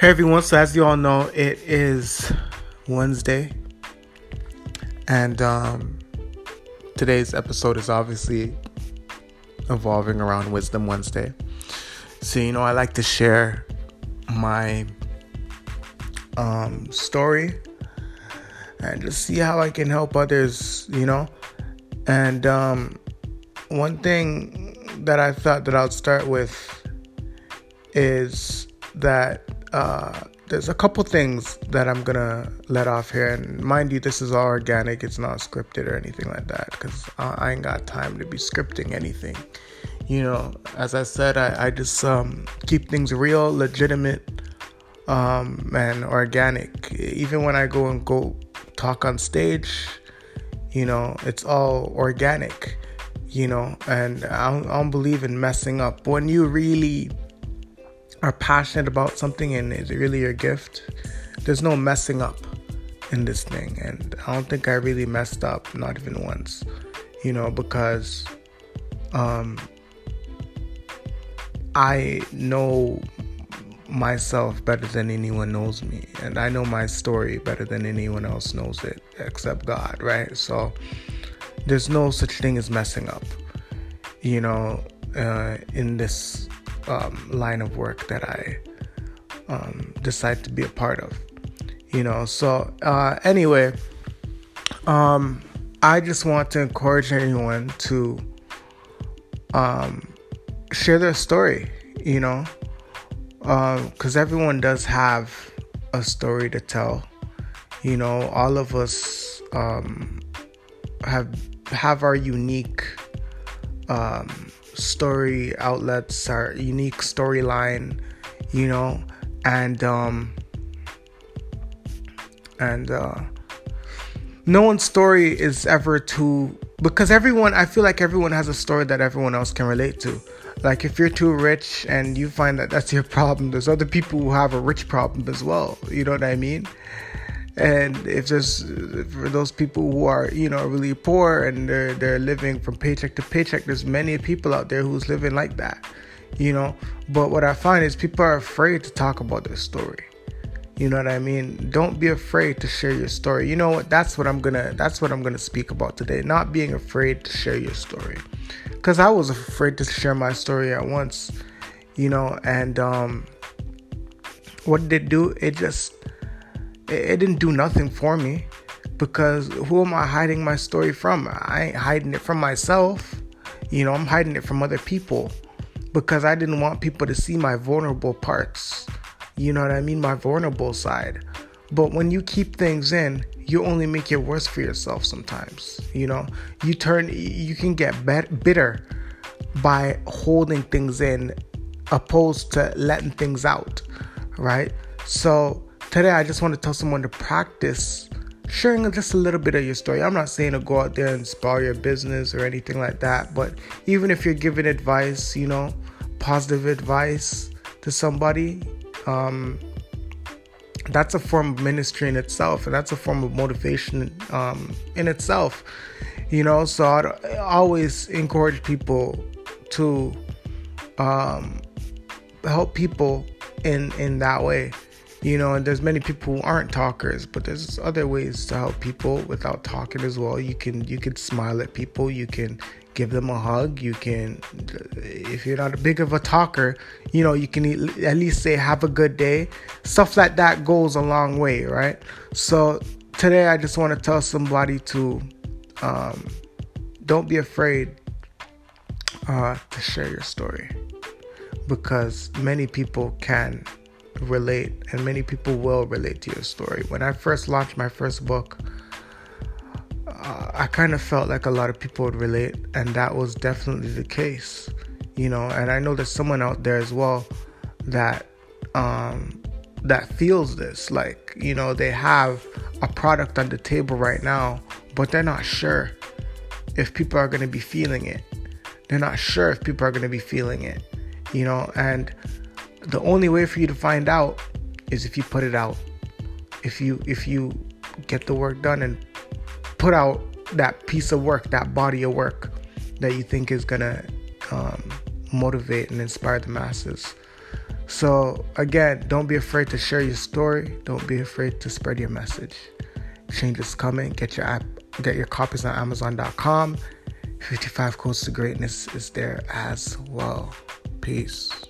Hey everyone, so as you all know, it is Wednesday, and um, today's episode is obviously evolving around Wisdom Wednesday. So, you know, I like to share my um, story and just see how I can help others, you know. And um, one thing that I thought that I'll start with is that uh, there's a couple things that I'm gonna let off here, and mind you, this is all organic. It's not scripted or anything like that, because I ain't got time to be scripting anything. You know, as I said, I, I just um, keep things real, legitimate, um, and organic. Even when I go and go talk on stage, you know, it's all organic. You know, and I don't, I don't believe in messing up. When you really are passionate about something and it's really your gift, there's no messing up in this thing. And I don't think I really messed up, not even once, you know, because um, I know myself better than anyone knows me, and I know my story better than anyone else knows it except God, right? So there's no such thing as messing up, you know, uh, in this um, line of work that I um, decide to be a part of. You know, so uh, anyway, um, I just want to encourage anyone to um, share their story, you know, because uh, everyone does have a story to tell. You know, all of us um, have have our unique um, story outlets, our unique storyline, you know, and um and uh no one's story is ever too because everyone I feel like everyone has a story that everyone else can relate to. Like if you're too rich and you find that that's your problem, there's other people who have a rich problem as well. You know what I mean? And if there's for those people who are you know really poor and they're they're living from paycheck to paycheck there's many people out there who's living like that you know? But what i find is people are afraid to talk about their story. You know what i mean? Don't be afraid to share your story. You know what? That's what i'm gonna that's what i'm gonna speak about today. Not being afraid to share your story. Because i was afraid to share my story at once you know? And um what did it do? It just it, didn't do nothing for me because who am I hiding my story from? I ain't hiding it from myself. You know, I'm hiding it from other people because I didn't want people to see my vulnerable parts. You know what I mean? My vulnerable side. But when you keep things in, you only make it worse for yourself sometimes. You know, you turn, you can get bitter by holding things in opposed to letting things out, right? So, Today, I just want to tell someone to practice sharing just a little bit of your story. I'm not saying to go out there and spoil your business or anything like that, but even if you're giving advice, you know, positive advice to somebody, um, that's a form of ministry in itself, and that's a form of motivation um, in itself, you know. So i always encourage people to um, help people in in that way you know and there's many people who aren't talkers but there's other ways to help people without talking as well. You can you can smile at people you can give them a hug you can if you're not a big of a talker you know you can at least say have a good day. Stuff like that goes a long way right? So today i just want to tell somebody to um, don't be afraid uh, to share your story because many people can relate, and many people will relate to your story. When I first launched my first book, uh, I kind of felt like a lot of people would relate, and that was definitely the case, you know. And I know there's someone out there as well that um, that feels this, like you know, they have a product on the table right now, but they're not sure if people are going to be feeling it. They're not sure if people are going to be feeling it, you know, and the only way for you to find out is if you put it out. If you if you get the work done and put out that piece of work, that body of work that you think is gonna um, motivate and inspire the masses. So, again, don't be afraid to share your story. Don't be afraid to spread your message. Change is coming. Get your app, get your copies on Amazon.com. 55 Codes to Greatness is there as well. Peace.